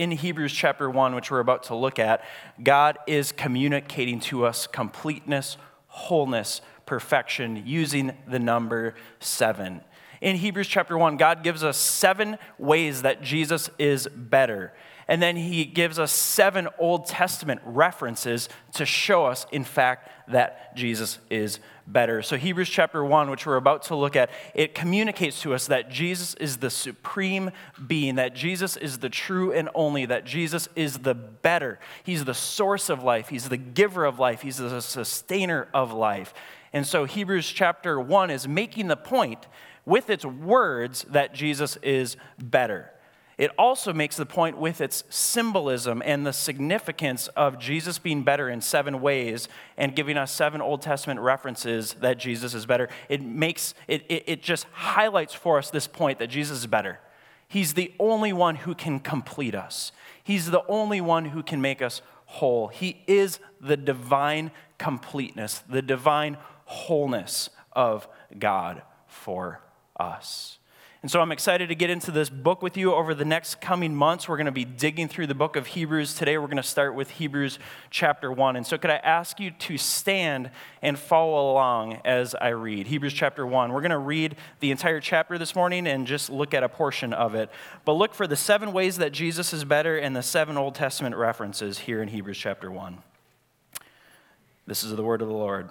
in Hebrews chapter 1, which we're about to look at, God is communicating to us completeness, wholeness, perfection using the number seven. In Hebrews chapter 1, God gives us seven ways that Jesus is better. And then he gives us seven Old Testament references to show us, in fact, that Jesus is better. So, Hebrews chapter 1, which we're about to look at, it communicates to us that Jesus is the supreme being, that Jesus is the true and only, that Jesus is the better. He's the source of life, He's the giver of life, He's the sustainer of life. And so, Hebrews chapter 1 is making the point with its words that Jesus is better. It also makes the point with its symbolism and the significance of Jesus being better in seven ways and giving us seven Old Testament references that Jesus is better. It makes it, it, it just highlights for us this point that Jesus is better. He's the only one who can complete us. He's the only one who can make us whole. He is the divine completeness, the divine wholeness of God for us. And so I'm excited to get into this book with you over the next coming months. We're going to be digging through the book of Hebrews. Today we're going to start with Hebrews chapter 1. And so could I ask you to stand and follow along as I read? Hebrews chapter 1. We're going to read the entire chapter this morning and just look at a portion of it. But look for the seven ways that Jesus is better and the seven Old Testament references here in Hebrews chapter 1. This is the word of the Lord.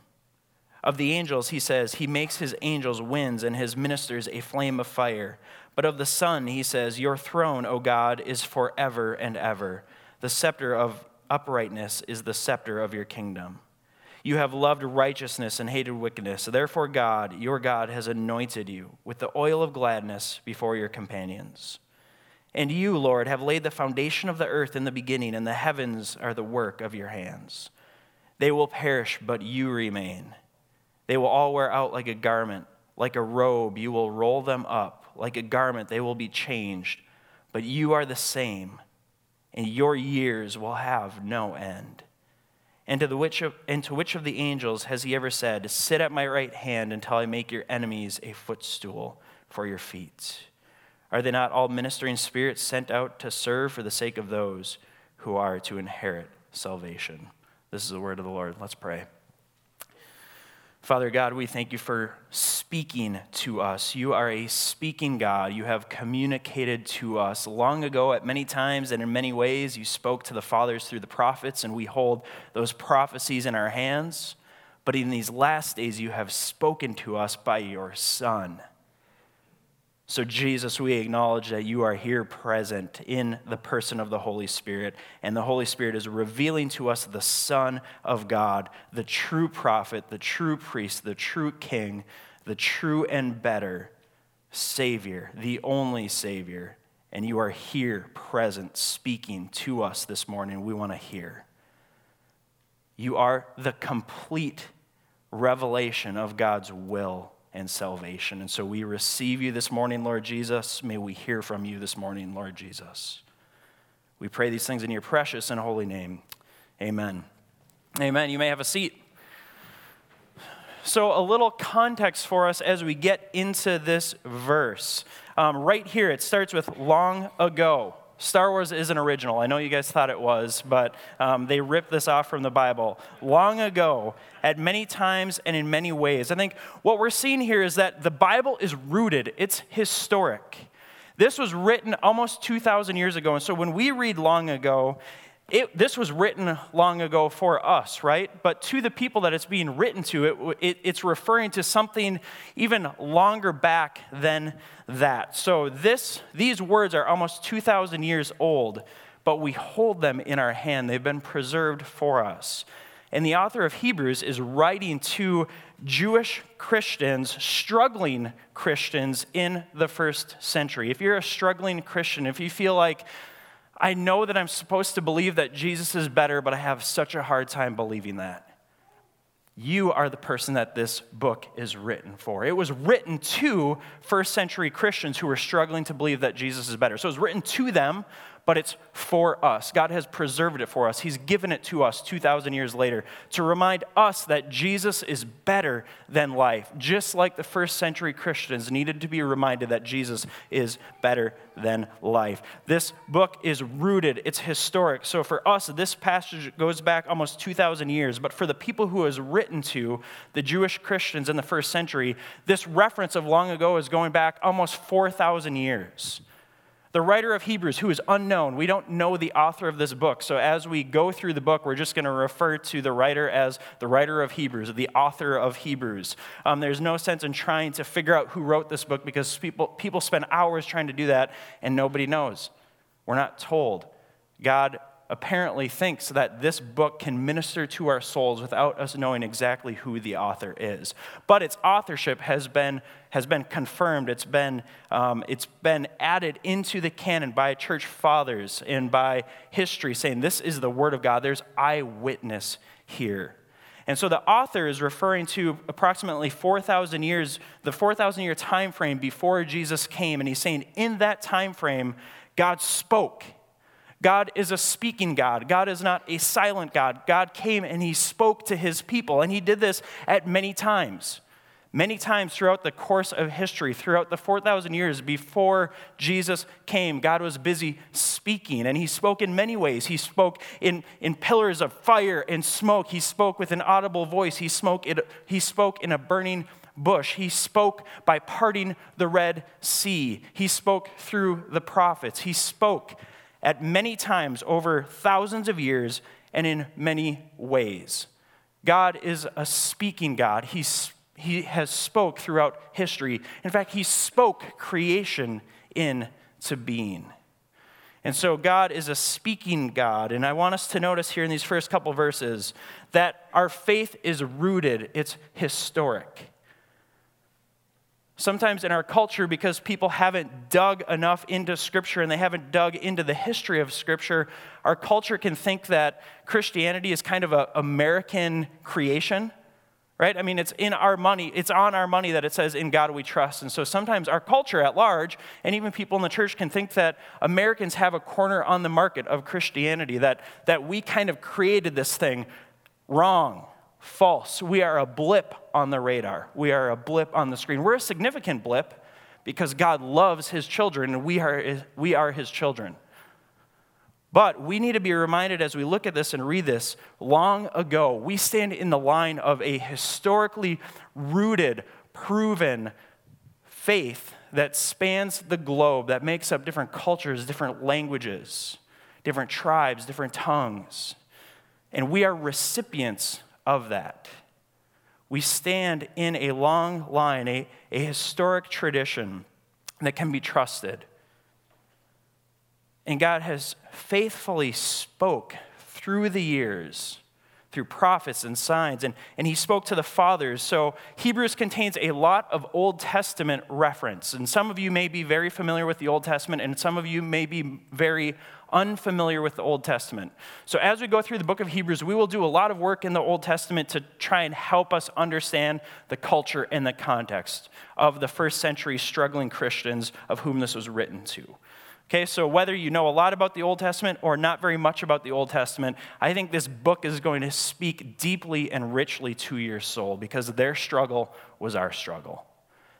Of the angels, he says, He makes his angels winds and his ministers a flame of fire. But of the Son, he says, Your throne, O God, is forever and ever. The scepter of uprightness is the scepter of your kingdom. You have loved righteousness and hated wickedness. Therefore, God, your God, has anointed you with the oil of gladness before your companions. And you, Lord, have laid the foundation of the earth in the beginning, and the heavens are the work of your hands. They will perish, but you remain. They will all wear out like a garment, like a robe, you will roll them up like a garment, they will be changed. But you are the same, and your years will have no end. And to, the which of, and to which of the angels has he ever said, Sit at my right hand until I make your enemies a footstool for your feet? Are they not all ministering spirits sent out to serve for the sake of those who are to inherit salvation? This is the word of the Lord. Let's pray. Father God, we thank you for speaking to us. You are a speaking God. You have communicated to us long ago at many times and in many ways. You spoke to the fathers through the prophets, and we hold those prophecies in our hands. But in these last days, you have spoken to us by your Son. So, Jesus, we acknowledge that you are here present in the person of the Holy Spirit, and the Holy Spirit is revealing to us the Son of God, the true prophet, the true priest, the true king, the true and better Savior, the only Savior. And you are here present, speaking to us this morning. We want to hear. You are the complete revelation of God's will and salvation. And so we receive you this morning, Lord Jesus. May we hear from you this morning, Lord Jesus. We pray these things in your precious and holy name. Amen. Amen. You may have a seat. So, a little context for us as we get into this verse. Um, right here, it starts with long ago. Star Wars isn't original. I know you guys thought it was, but um, they ripped this off from the Bible. Long ago, at many times and in many ways. I think what we're seeing here is that the Bible is rooted, it's historic. This was written almost 2,000 years ago. And so when we read long ago, it, this was written long ago for us, right? But to the people that it's being written to, it, it, it's referring to something even longer back than that. So this, these words are almost 2,000 years old, but we hold them in our hand. They've been preserved for us. And the author of Hebrews is writing to Jewish Christians, struggling Christians in the first century. If you're a struggling Christian, if you feel like, I know that I'm supposed to believe that Jesus is better, but I have such a hard time believing that. You are the person that this book is written for. It was written to first century Christians who were struggling to believe that Jesus is better. So it was written to them, but it's for us. God has preserved it for us. He's given it to us 2,000 years later to remind us that Jesus is better than life, just like the first century Christians needed to be reminded that Jesus is better than life. This book is rooted, it's historic. So for us, this passage goes back almost 2,000 years, but for the people who was written to, the Jewish Christians in the first century, this reference of long ago is going back almost 4,000 years. The writer of Hebrews, who is unknown, we don't know the author of this book. So as we go through the book, we're just going to refer to the writer as the writer of Hebrews, the author of Hebrews. Um, there's no sense in trying to figure out who wrote this book because people, people spend hours trying to do that and nobody knows. We're not told. God apparently thinks that this book can minister to our souls without us knowing exactly who the author is. But its authorship has been, has been confirmed, it's been, um, it's been added into the canon by church fathers and by history, saying this is the Word of God. There's eyewitness here. And so the author is referring to approximately 4,000 years, the 4,000 year time frame before Jesus came. And he's saying, in that time frame, God spoke God is a speaking God. God is not a silent God. God came and he spoke to his people, and he did this at many times. Many times throughout the course of history, throughout the 4,000 years before Jesus came, God was busy speaking, and He spoke in many ways. He spoke in, in pillars of fire and smoke. He spoke with an audible voice. He spoke, in, he spoke in a burning bush. He spoke by parting the Red Sea. He spoke through the prophets. He spoke at many times over thousands of years and in many ways. God is a speaking God. He has spoke throughout history. In fact, he spoke creation into being. And so God is a speaking God. And I want us to notice here in these first couple verses that our faith is rooted, it's historic. Sometimes in our culture, because people haven't dug enough into Scripture and they haven't dug into the history of Scripture, our culture can think that Christianity is kind of an American creation, right? I mean, it's in our money, it's on our money that it says, In God we trust. And so sometimes our culture at large, and even people in the church, can think that Americans have a corner on the market of Christianity, that, that we kind of created this thing wrong false. We are a blip on the radar, we are a blip on the screen. We're a significant blip because God loves his children and we are, we are his children. But we need to be reminded as we look at this and read this long ago, we stand in the line of a historically rooted, proven faith that spans the globe, that makes up different cultures, different languages, different tribes, different tongues. And we are recipients of that. We stand in a long line, a, a historic tradition that can be trusted. And God has faithfully spoke through the years through prophets and signs, and, and he spoke to the fathers. So Hebrews contains a lot of Old Testament reference. And some of you may be very familiar with the Old Testament, and some of you may be very unfamiliar with the Old Testament. So as we go through the book of Hebrews, we will do a lot of work in the Old Testament to try and help us understand the culture and the context of the first century struggling Christians of whom this was written to. Okay, so whether you know a lot about the Old Testament or not very much about the Old Testament, I think this book is going to speak deeply and richly to your soul because their struggle was our struggle.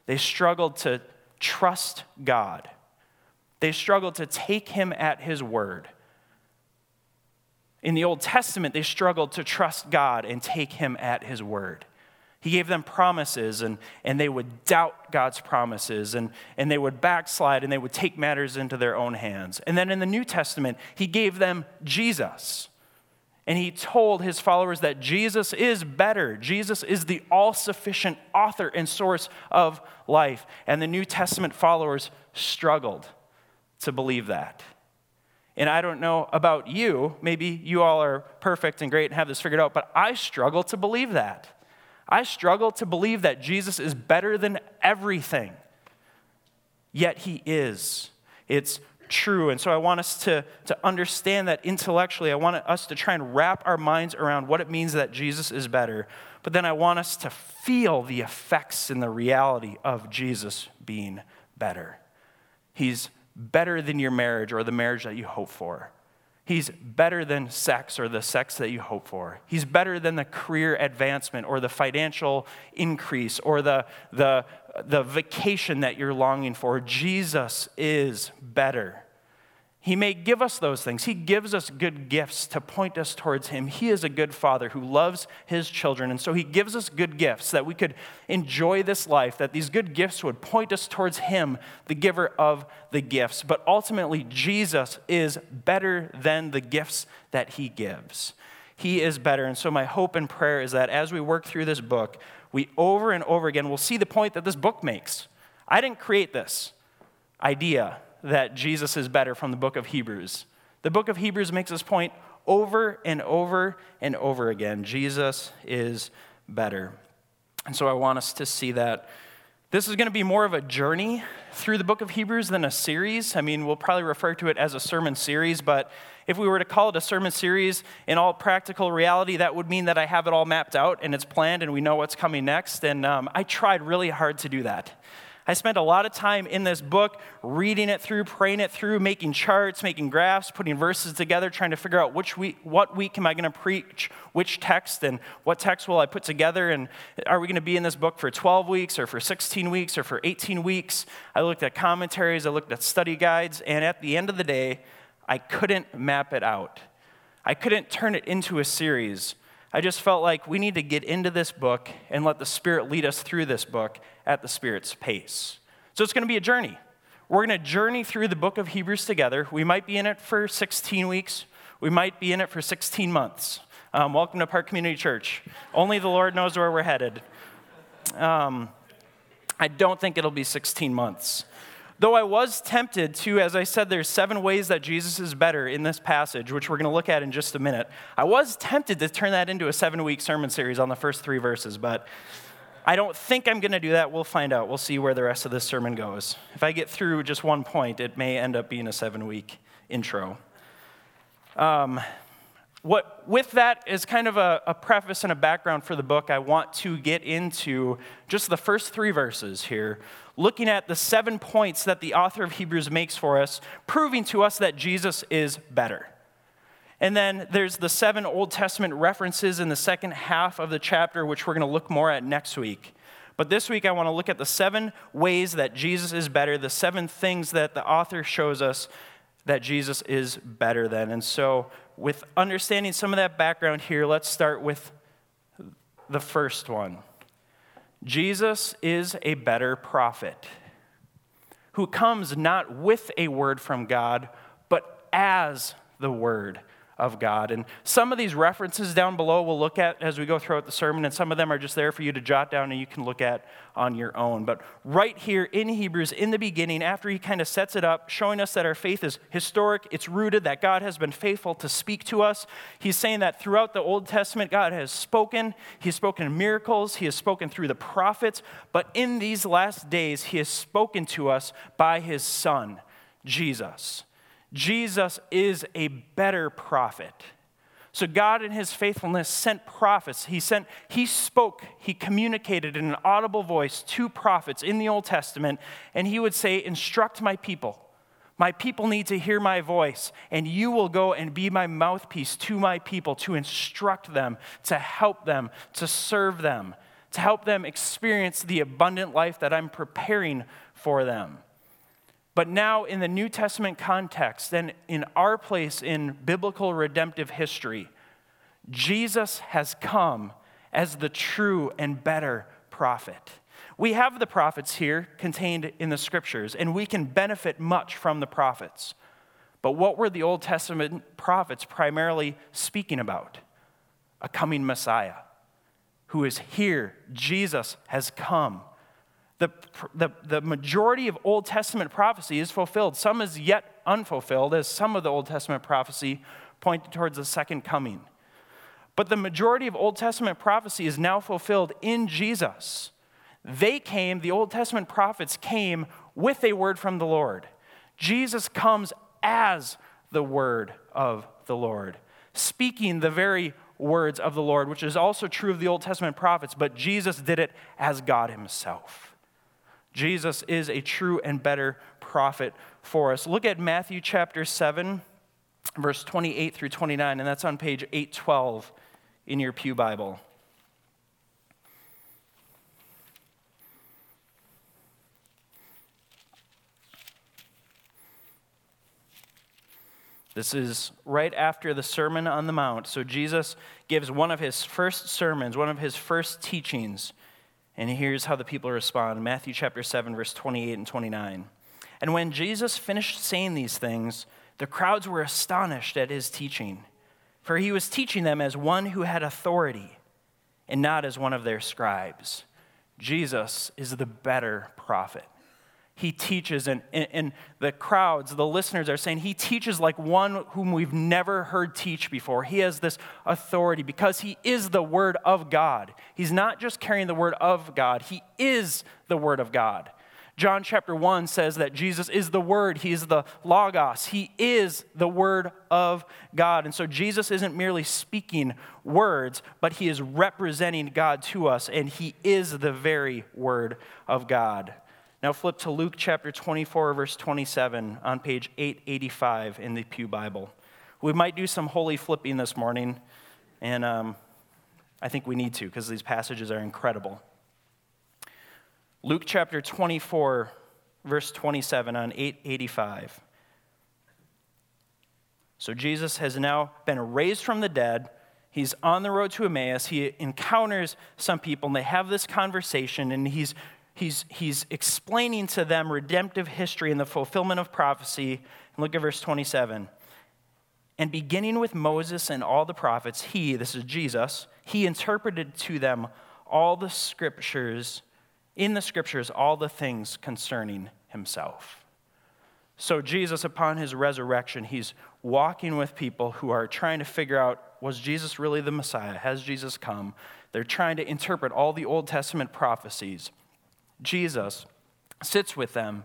They struggled to trust God, they struggled to take Him at His word. In the Old Testament, they struggled to trust God and take Him at His word. He gave them promises, and, and they would doubt God's promises, and, and they would backslide, and they would take matters into their own hands. And then in the New Testament, He gave them Jesus. and he told his followers that Jesus is better. Jesus is the all sufficient author and source of life. And the New Testament followers struggled to believe that. And I don't know about you, maybe you all are perfect and great and have this figured out, but I struggle to believe that. I struggle to believe that Jesus is better than everything. Yet he is. It's true. And so I want us to, to understand that intellectually. I want us to try and wrap our minds around what it means that Jesus is better. But then I want us to feel the effects and the reality of Jesus being better. He's better than your marriage or the marriage that you hope for. He's better than sex or the sex that you hope for. He's better than the career advancement or the financial increase or the, the, the vacation that you're longing for. Jesus is better. He may give us those things. He gives us good gifts to point us towards Him. He is a good Father who loves His children. And so He gives us good gifts that we could enjoy this life, that these good gifts would point us towards Him, the giver of the gifts. But ultimately, Jesus is better than the gifts that He gives. He is better. And so, my hope and prayer is that as we work through this book, we over and over again will see the point that this book makes. I didn't create this idea that Jesus is better from the book of Hebrews. The book of Hebrews makes this point over and over and over again. Jesus is better. And so I want us to see that this is going to be more of a journey through the book of Hebrews than a series. I mean, we'll probably refer to it as a sermon series, but if we were to call it a sermon series in all practical reality, that would mean that I have it all mapped out and it's planned and we know what's coming next. And um, I tried really hard to do that. I spent a lot of time in this book reading it through, praying it through, making charts, making graphs, putting verses together, trying to figure out which week, what week am I going to preach, which text, and what text will I put together, and are we going to be in this book for 12 weeks, or for 16 weeks, or for 18 weeks? I looked at commentaries, I looked at study guides, and at the end of the day, I couldn't map it out. I couldn't turn it into a series. I just felt like we need to get into this book and let the Spirit lead us through this book at the Spirit's pace. So it's going to be a journey. We're going to journey through the book of Hebrews together. We might be in it for 16 weeks, we might be in it for 16 months. Um, welcome to Park Community Church. Only the Lord knows where we're headed. Um, I don't think it'll be 16 months. Though I was tempted to, as I said, there's seven ways that Jesus is better in this passage, which we're going to look at in just a minute. I was tempted to turn that into a seven week sermon series on the first three verses, but I don't think I'm going to do that. We'll find out. We'll see where the rest of this sermon goes. If I get through just one point, it may end up being a seven week intro. Um, what, with that is kind of a, a, preface and a background for the book, I want to get into just the first three verses here, looking at the seven points that the author of Hebrews makes for us, proving to us that Jesus is better. And then there's the seven Old Testament references in the second half of the chapter, which we're going to look more at next week. But this week, I want to look at the seven ways that Jesus is better, the seven things that the author shows us that Jesus is better than. And so, with understanding some of that background here, let's start with the first one Jesus is a better prophet who comes not with a word from God, but as the word of God. And some of these references down below we'll look at as we go throughout the sermon, and some of them are just there for you to jot down and you can look at on your own. But right here in Hebrews, in the beginning, after he kind of sets it up, showing us that our faith is historic, it's rooted, that God has been faithful to speak to us, he's saying that throughout the Old Testament, God has spoken. He's spoken miracles, he has spoken through the prophets, but in these last days, he has spoken to us by his Son, Jesus. Jesus is a better prophet. So God in his faithfulness sent prophets. He sent he spoke, he communicated in an audible voice to prophets in the Old Testament and he would say instruct my people. My people need to hear my voice and you will go and be my mouthpiece to my people to instruct them, to help them, to serve them, to help them experience the abundant life that I'm preparing for them. But now, in the New Testament context and in our place in biblical redemptive history, Jesus has come as the true and better prophet. We have the prophets here contained in the scriptures, and we can benefit much from the prophets. But what were the Old Testament prophets primarily speaking about? A coming Messiah who is here. Jesus has come. The, the, the majority of Old Testament prophecy is fulfilled. Some is yet unfulfilled, as some of the Old Testament prophecy pointed towards the second coming. But the majority of Old Testament prophecy is now fulfilled in Jesus. They came, the Old Testament prophets came with a word from the Lord. Jesus comes as the word of the Lord, speaking the very words of the Lord, which is also true of the Old Testament prophets, but Jesus did it as God Himself. Jesus is a true and better prophet for us. Look at Matthew chapter 7, verse 28 through 29, and that's on page 812 in your Pew Bible. This is right after the Sermon on the Mount. So Jesus gives one of his first sermons, one of his first teachings, and here's how the people respond Matthew chapter 7, verse 28 and 29. And when Jesus finished saying these things, the crowds were astonished at his teaching, for he was teaching them as one who had authority and not as one of their scribes. Jesus is the better prophet he teaches, and, and, the crowds, the listeners are saying he teaches like one whom we've never heard teach before. He has this authority because he is the Word of God. He's not just carrying the Word of God, he is the Word of God. John chapter 1 says that Jesus is the Word, He is the Logos, He is the Word of God. And so Jesus isn't merely speaking words, but He is representing God to us, and He is the very Word of God. Now flip to Luke chapter 24, verse 27 on page 885 in the Pew Bible. We might do some holy flipping this morning, and um, I think we need to because these passages are incredible. Luke chapter 24, verse 27 on 885. So Jesus has now been raised from the dead. He's on the road to Emmaus. He encounters some people, and they have this conversation, and he's he's, he's explaining to them redemptive history and the fulfillment of prophecy. And look at verse 27. And beginning with Moses and all the prophets, he, this is Jesus, he interpreted to them all the scriptures, in the scriptures, all the things concerning himself. So, Jesus, upon his resurrection, he's walking with people who are trying to figure out was Jesus really the Messiah? Has Jesus come? They're trying to interpret all the Old Testament prophecies. Jesus sits with them,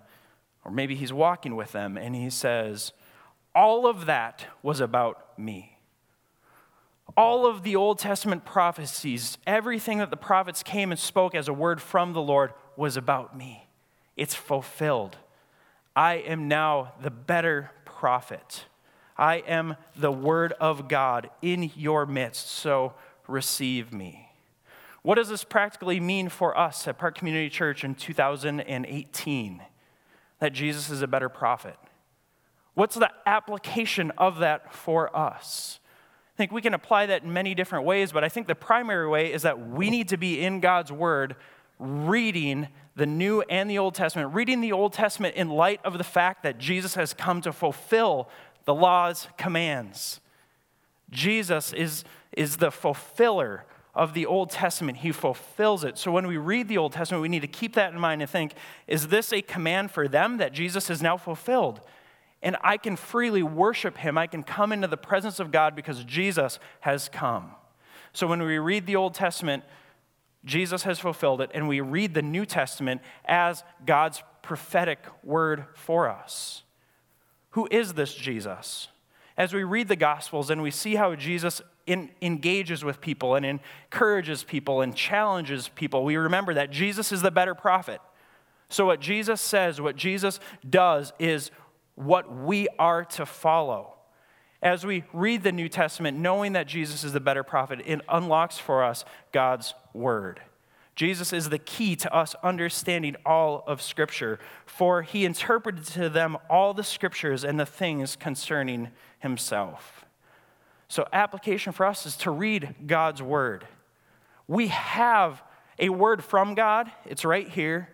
or maybe he's walking with them, and he says, All of that was about me. All of the Old Testament prophecies, everything that the prophets came and spoke as a word from the Lord was about me. It's fulfilled. I am now the better prophet. I am the word of God in your midst, so receive me. What does this practically mean for us at Park Community Church in 2018? That Jesus is a better prophet. What's the application of that for us? I think we can apply that in many different ways, but I think the primary way is that we need to be in God's Word, reading the New and the Old Testament, reading the Old Testament in light of the fact that Jesus has come to fulfill the law's commands. Jesus is, is the fulfiller of the Old Testament. He fulfills it. So when we read the Old Testament, we need to keep that in mind and think is this a command for them that Jesus has now fulfilled? And I can freely worship him. I can come into the presence of God because Jesus has come. So when we read the Old Testament, Jesus has fulfilled it, and we read the New Testament as God's prophetic word for us. Who is this Jesus? As we read the Gospels and we see how Jesus in, engages with people and encourages people and challenges people, we remember that Jesus is the better prophet. So, what Jesus says, what Jesus does, is what we are to follow. As we read the New Testament, knowing that Jesus is the better prophet, it unlocks for us God's word. Jesus is the key to us understanding all of Scripture, for he interpreted to them all the Scriptures and the things concerning himself. So, application for us is to read God's word. We have a word from God, it's right here,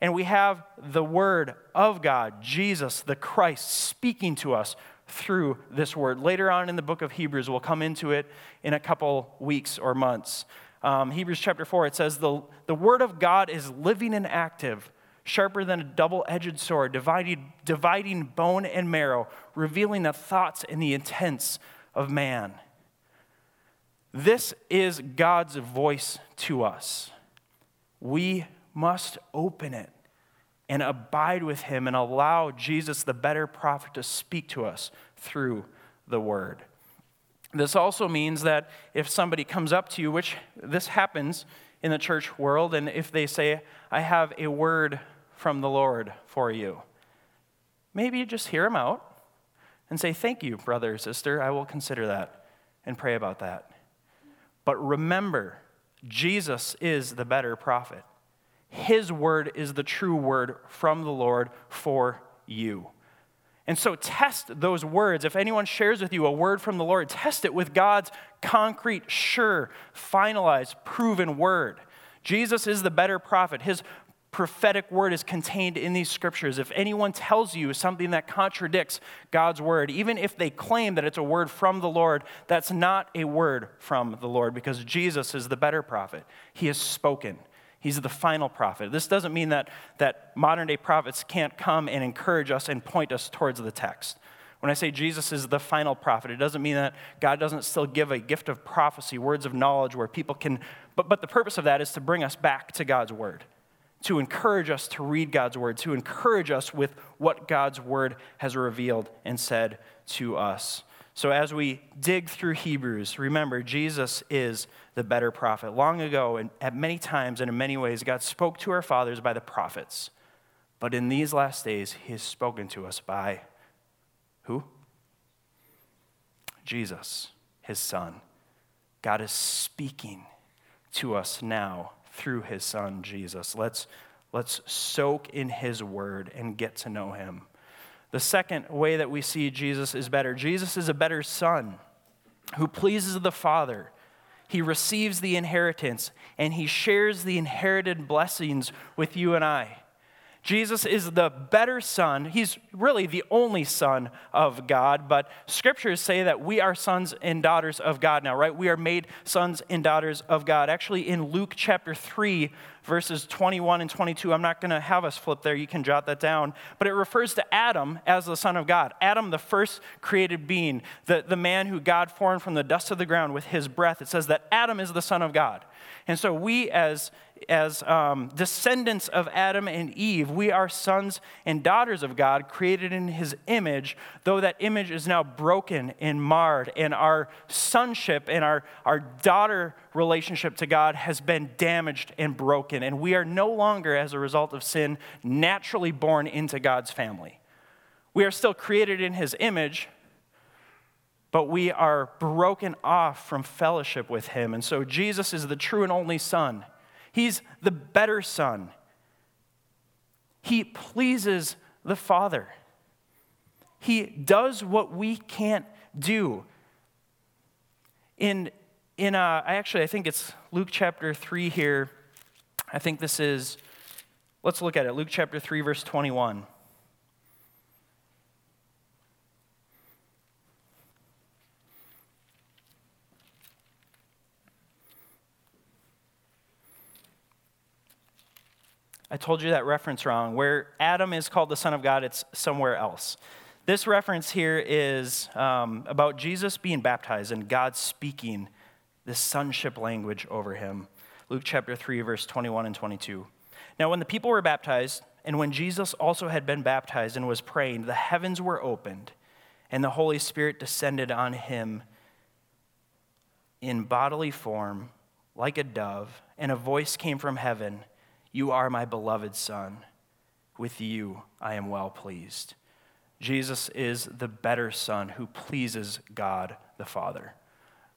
And we have the Word of God, Jesus, the Christ, speaking to us through this Word. Later on in the book of Hebrews, we'll come into it in a couple weeks or months. Um, Hebrews chapter 4, it says, the, the Word of God is living and active, sharper than a double edged sword, dividing, dividing bone and marrow, revealing the thoughts and the intents of man. This is God's voice to us. We must open it and abide with him and allow Jesus, the better prophet, to speak to us through the word. This also means that if somebody comes up to you, which this happens in the church world, and if they say, I have a word from the Lord for you, maybe you just hear them out and say, Thank you, brother or sister. I will consider that and pray about that. But remember, Jesus is the better prophet. His word is the true word from the Lord for you. And so test those words. If anyone shares with you a word from the Lord, test it with God's concrete, sure, finalized, proven word. Jesus is the better prophet. His prophetic word is contained in these scriptures. If anyone tells you something that contradicts God's word, even if they claim that it's a word from the Lord, that's not a word from the Lord because Jesus is the better prophet. He has spoken. He's the final prophet. This doesn't mean that, that modern day prophets can't come and encourage us and point us towards the text. When I say Jesus is the final prophet, it doesn't mean that God doesn't still give a gift of prophecy, words of knowledge where people can, but, but the purpose of that is to bring us back to God's word to encourage us to read God's word, to encourage us with what God's word has revealed and said to us. So, as we dig through Hebrews, remember, Jesus is the better prophet. Long ago, and at many times and in many ways, God spoke to our fathers by the prophets. But in these last days, He has spoken to us by who? Jesus, His Son. God is speaking to us now through his son, Jesus. Let's, let's soak in his word and get to know him. The second way that we see Jesus is better Jesus is a better son who pleases the Father. He receives the inheritance and he shares the inherited blessings with you and I. Jesus is the better son. He's really the only son of God, but scriptures say that we are sons and daughters of God now, right? We are made sons and daughters of God. Actually, in Luke chapter 3, verses 21 and 22, I'm not going to have us flip there. You can jot that down. But it refers to Adam as the son of God. Adam, the first created being, the, the man who God formed from the dust of the ground with his breath. It says that Adam is the son of God. And so we, as as um, descendants of Adam and Eve, we are sons and daughters of God, created in his image, though that image is now broken and marred, and our sonship and our, our daughter relationship to God has been damaged and broken. And we are no longer, as a result of sin, naturally born into God's family. We are still created in his image, but we are broken off from fellowship with him. And so Jesus is the true and only Son. He's the better son. He pleases the Father. He does what we can't do. In, in uh, I actually, I think it's Luke chapter 3 here. I think this is, let's look at it. Luke chapter 3, verse 21. I told you that reference wrong. Where Adam is called the Son of God, it's somewhere else. This reference here is um, about Jesus being baptized and God speaking this sonship language over him. Luke chapter 3, verse 21 and 22. Now, when the people were baptized, and when Jesus also had been baptized and was praying, the heavens were opened, and the Holy Spirit descended on him in bodily form, like a dove, and a voice came from heaven. You are my beloved Son. With you I am well pleased. Jesus is the better Son who pleases God the Father.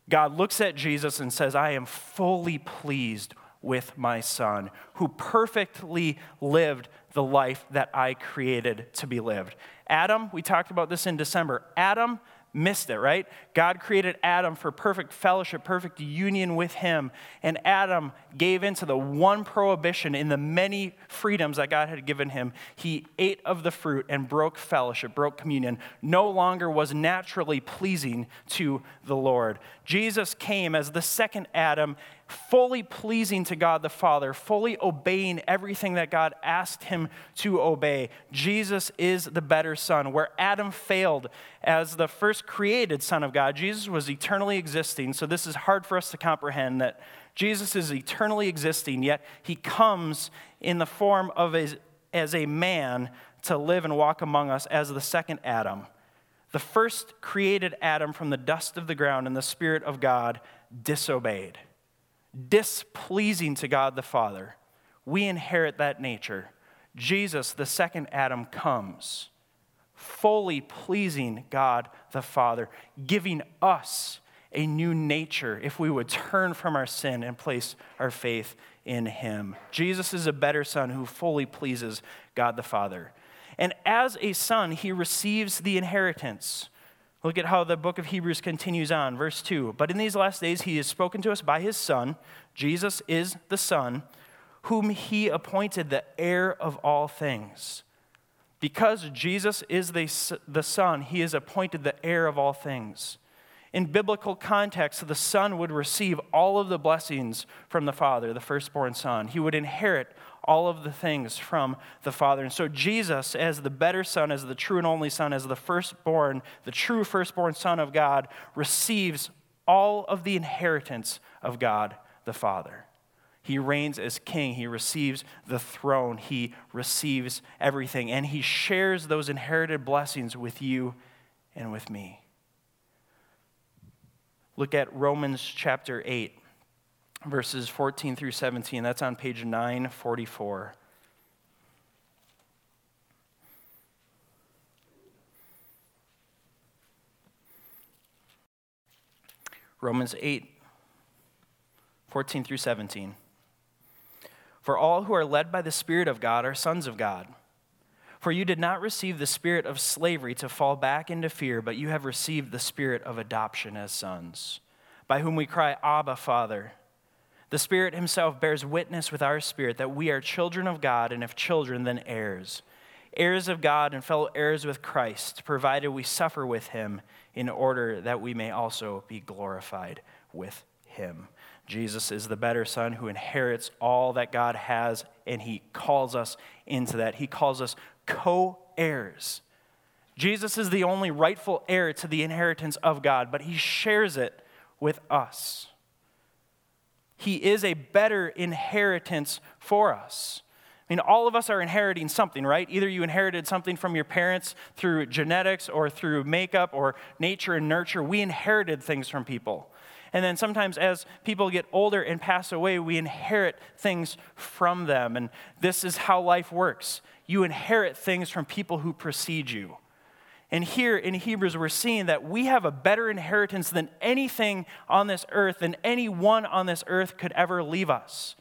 God looks at Jesus and says, I am fully pleased with my Son, who perfectly lived the life that I created to be lived. Adam, we talked about this in December. Adam missed it, right? God created Adam for perfect fellowship, perfect union with him. And Adam gave into the one prohibition in the many freedoms that God had given him. He ate of the fruit and broke fellowship, broke communion, no longer was naturally pleasing to the Lord. Jesus came as the second Adam fully pleasing to God the Father, fully obeying everything that God asked him to obey. Jesus is the better Son. Where Adam failed as the first created Son of God, Jesus was eternally existing. So this is hard for us to comprehend that Jesus is eternally existing, yet he comes in the form of a, as a man to live and walk among us as the second Adam. The first created Adam from the dust of the ground and the Spirit of God disobeyed displeasing to God the Father. We inherit that nature. Jesus, the second Adam, comes fully pleasing God the Father, giving us a new nature if we would turn from our sin and place our faith in Him. Jesus is a better Son who fully pleases God the Father. And as a son, he receives the inheritance. Look at how the book of Hebrews continues on, verse 2. But in these last days, he has spoken to us by his Son. Jesus is the Son, whom he appointed the heir of all things. Because Jesus is the, the Son, he is appointed the heir of all things. In biblical context, the Son would receive all of the blessings from the Father, the firstborn Son. He would inherit all of the things from the Father. And so, Jesus, as the better Son, as the true and only Son, as the firstborn, the true firstborn Son of God, receives all of the inheritance of God the Father. He reigns as king. He receives the throne. He receives everything. And he shares those inherited blessings with you and with me. Look at Romans chapter 8 verses 14 through 17. That's on page 944. Romans 8, 14 through 17. For all who are led by the Spirit of God are sons of God. For you did not receive the spirit of slavery to fall back into fear, but you have received the spirit of adoption as sons, by whom we cry, Abba, Father. The Spirit Himself bears witness with our spirit that we are children of God, and if children, then heirs. Heirs of God and fellow heirs with Christ, provided we suffer with Him in order that we may also be glorified with Him. Jesus is the better Son who inherits all that God has, and He calls us into that. He calls us co heirs. Jesus is the only rightful heir to the inheritance of God, but He shares it with us. He is a better inheritance for us. I mean, all of us are inheriting something, right? Either you inherited something from your parents through genetics or through makeup or nature and nurture. We inherited things from people. And then sometimes as people get older and pass away, we inherit things from them. And this is how life works you inherit things from people who precede you. And here in Hebrews, we're seeing that we have a better inheritance than anything on this earth, than anyone on this earth could ever leave us.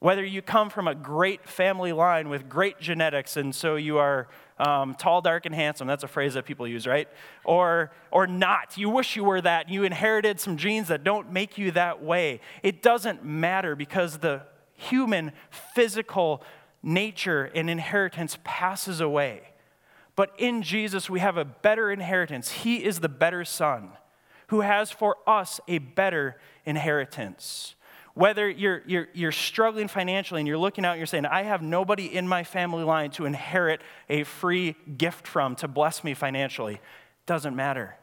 Whether you come from a great family line with great genetics, and so you are um, tall, dark, and handsome, that's a phrase that people use, right? Or, or not. You wish you were that, you inherited some genes that don't make you that way. It doesn't matter because the human physical nature and inheritance passes away. But in Jesus, we have a better inheritance. He is the better Son who has for us a better inheritance. Whether you're, you're, you're struggling financially and you're looking out and you're saying, I have nobody in my family line to inherit a free gift from to bless me financially, doesn't matter.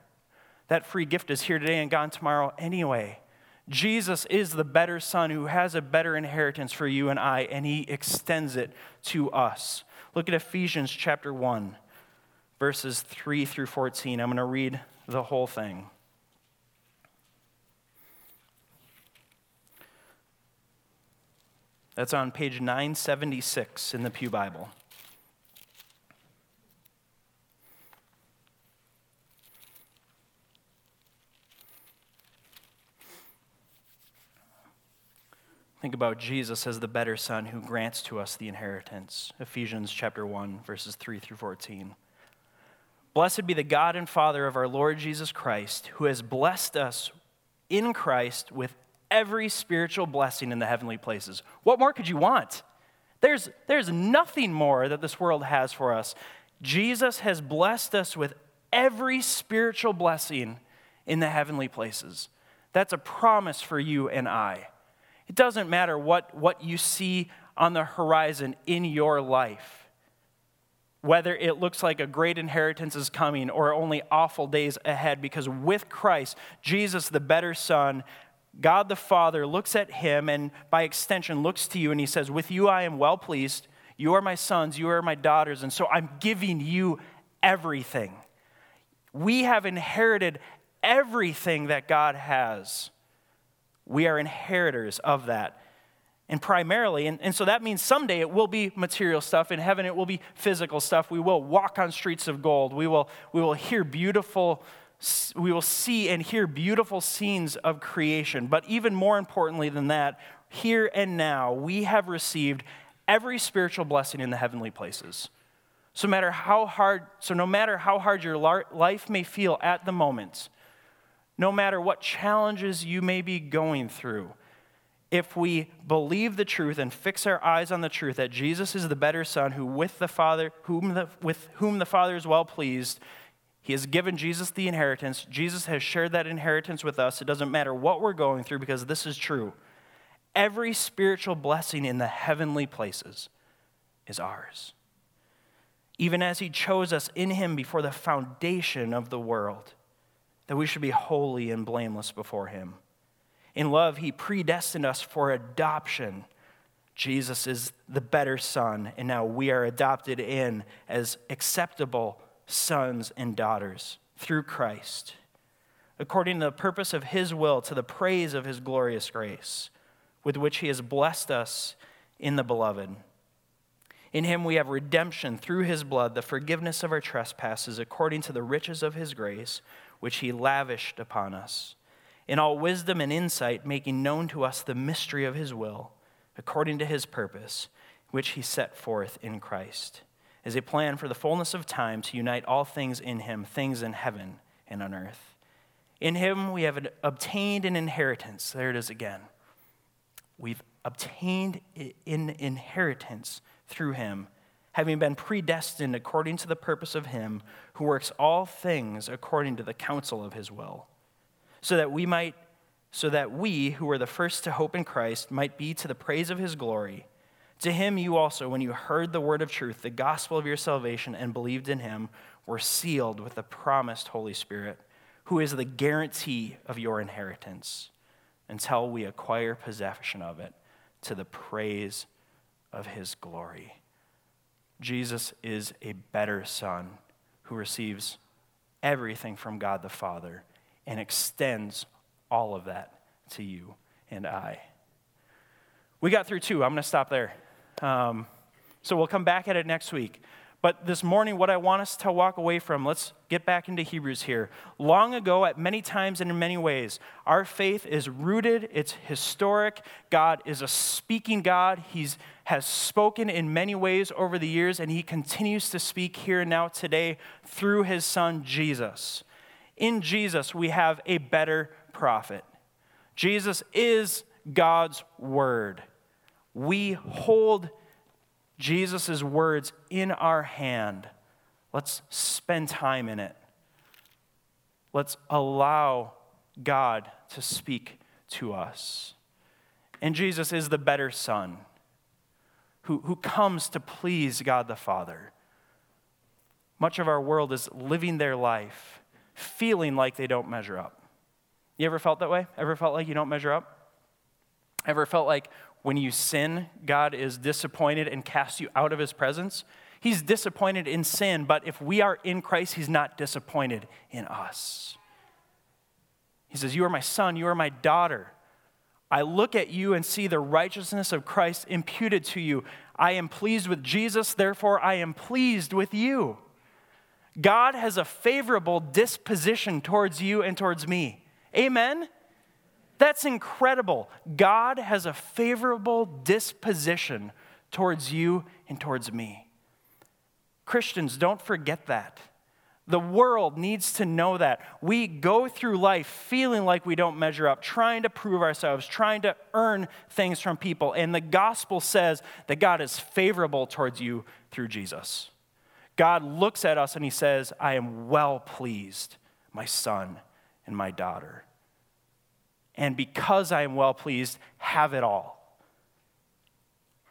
That free gift is here today and gone tomorrow anyway. Jesus is the better son who has a better inheritance for you and I, and he extends it to us. Look at Ephesians chapter 1 verses 3 through 14. I'm going to read the whole thing. That's on page 976 in the Pew Bible. Think about Jesus as the better son who grants to us the inheritance. Ephesians chapter 1 verses 3 through 14. Blessed be the God and Father of our Lord Jesus Christ, who has blessed us in Christ with every spiritual blessing in the heavenly places. What more could you want? There's, there's nothing more that this world has for us. Jesus has blessed us with every spiritual blessing in the heavenly places. That's a promise for you and I. It doesn't matter what, what you see on the horizon in your life, whether it looks like a great inheritance is coming or only awful days ahead, because with Christ, Jesus, the better Son, God the Father looks at him and by extension looks to you and he says, With you I am well pleased. You are my sons, you are my daughters, and so I'm giving you everything. We have inherited everything that God has. We are inheritors of that. And primarily, and, and so that means someday it will be material stuff. In heaven, it will be physical stuff. We will walk on streets of gold. We will, we will hear beautiful, we will see and hear beautiful scenes of creation. But even more importantly than that, here and now, we have received every spiritual blessing in the heavenly places. So, matter how hard, so no matter how hard your life may feel at the moment, no matter what challenges you may be going through, if we believe the truth and fix our eyes on the truth that Jesus is the better Son, who with the Father, whom the, with whom the Father is well pleased, he has given Jesus the inheritance. Jesus has shared that inheritance with us. It doesn't matter what we're going through because this is true. Every spiritual blessing in the heavenly places is ours. Even as he chose us in him before the foundation of the world that we should be holy and blameless before Him. In love, He predestined us for adoption. Jesus is the better Son, and now we are adopted in as acceptable sons and daughters through Christ, according to the purpose of His will, to the praise of His glorious grace, with which He has blessed us in the Beloved. In him we have redemption through his blood, the forgiveness of our trespasses, according to the riches of his grace, which he lavished upon us, in all wisdom and insight, making known to us the mystery of his will, according to his purpose, which he set forth in Christ, as a plan for the fullness of time to unite all things in him, things in heaven and on earth. In him we have obtained an inheritance. There it is again. We've obtained an inheritance through him having been predestined according to the purpose of him who works all things according to the counsel of his will, so that we might so that we who were the first to hope in Christ might be to the praise of his glory. To him you also when you heard the word of truth, the gospel of your salvation and believed in him, were sealed with the promised Holy Spirit, who is the guarantee of your inheritance until we acquire possession of it to the praise of his glory. Jesus is a better son who receives everything from God the Father and extends all of that to you and I. We got through two. I'm going to stop there. Um, so we'll come back at it next week. But this morning, what I want us to walk away from, let's get back into Hebrews here. Long ago, at many times and in many ways, our faith is rooted, it's historic. God is a speaking God. He has spoken in many ways over the years, and He continues to speak here and now today through His Son, Jesus. In Jesus, we have a better prophet. Jesus is God's Word. We hold Jesus' words in our hand. Let's spend time in it. Let's allow God to speak to us. And Jesus is the better Son who, who comes to please God the Father. Much of our world is living their life feeling like they don't measure up. You ever felt that way? Ever felt like you don't measure up? Ever felt like when you sin, God is disappointed and casts you out of his presence. He's disappointed in sin, but if we are in Christ, he's not disappointed in us. He says, You are my son, you are my daughter. I look at you and see the righteousness of Christ imputed to you. I am pleased with Jesus, therefore, I am pleased with you. God has a favorable disposition towards you and towards me. Amen? That's incredible. God has a favorable disposition towards you and towards me. Christians, don't forget that. The world needs to know that. We go through life feeling like we don't measure up, trying to prove ourselves, trying to earn things from people. And the gospel says that God is favorable towards you through Jesus. God looks at us and he says, I am well pleased, my son and my daughter. And because I am well pleased, have it all.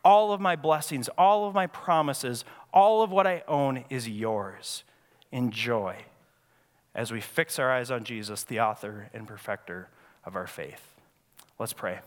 All of my blessings, all of my promises, all of what I own is yours in joy as we fix our eyes on Jesus, the author and perfecter of our faith. Let's pray.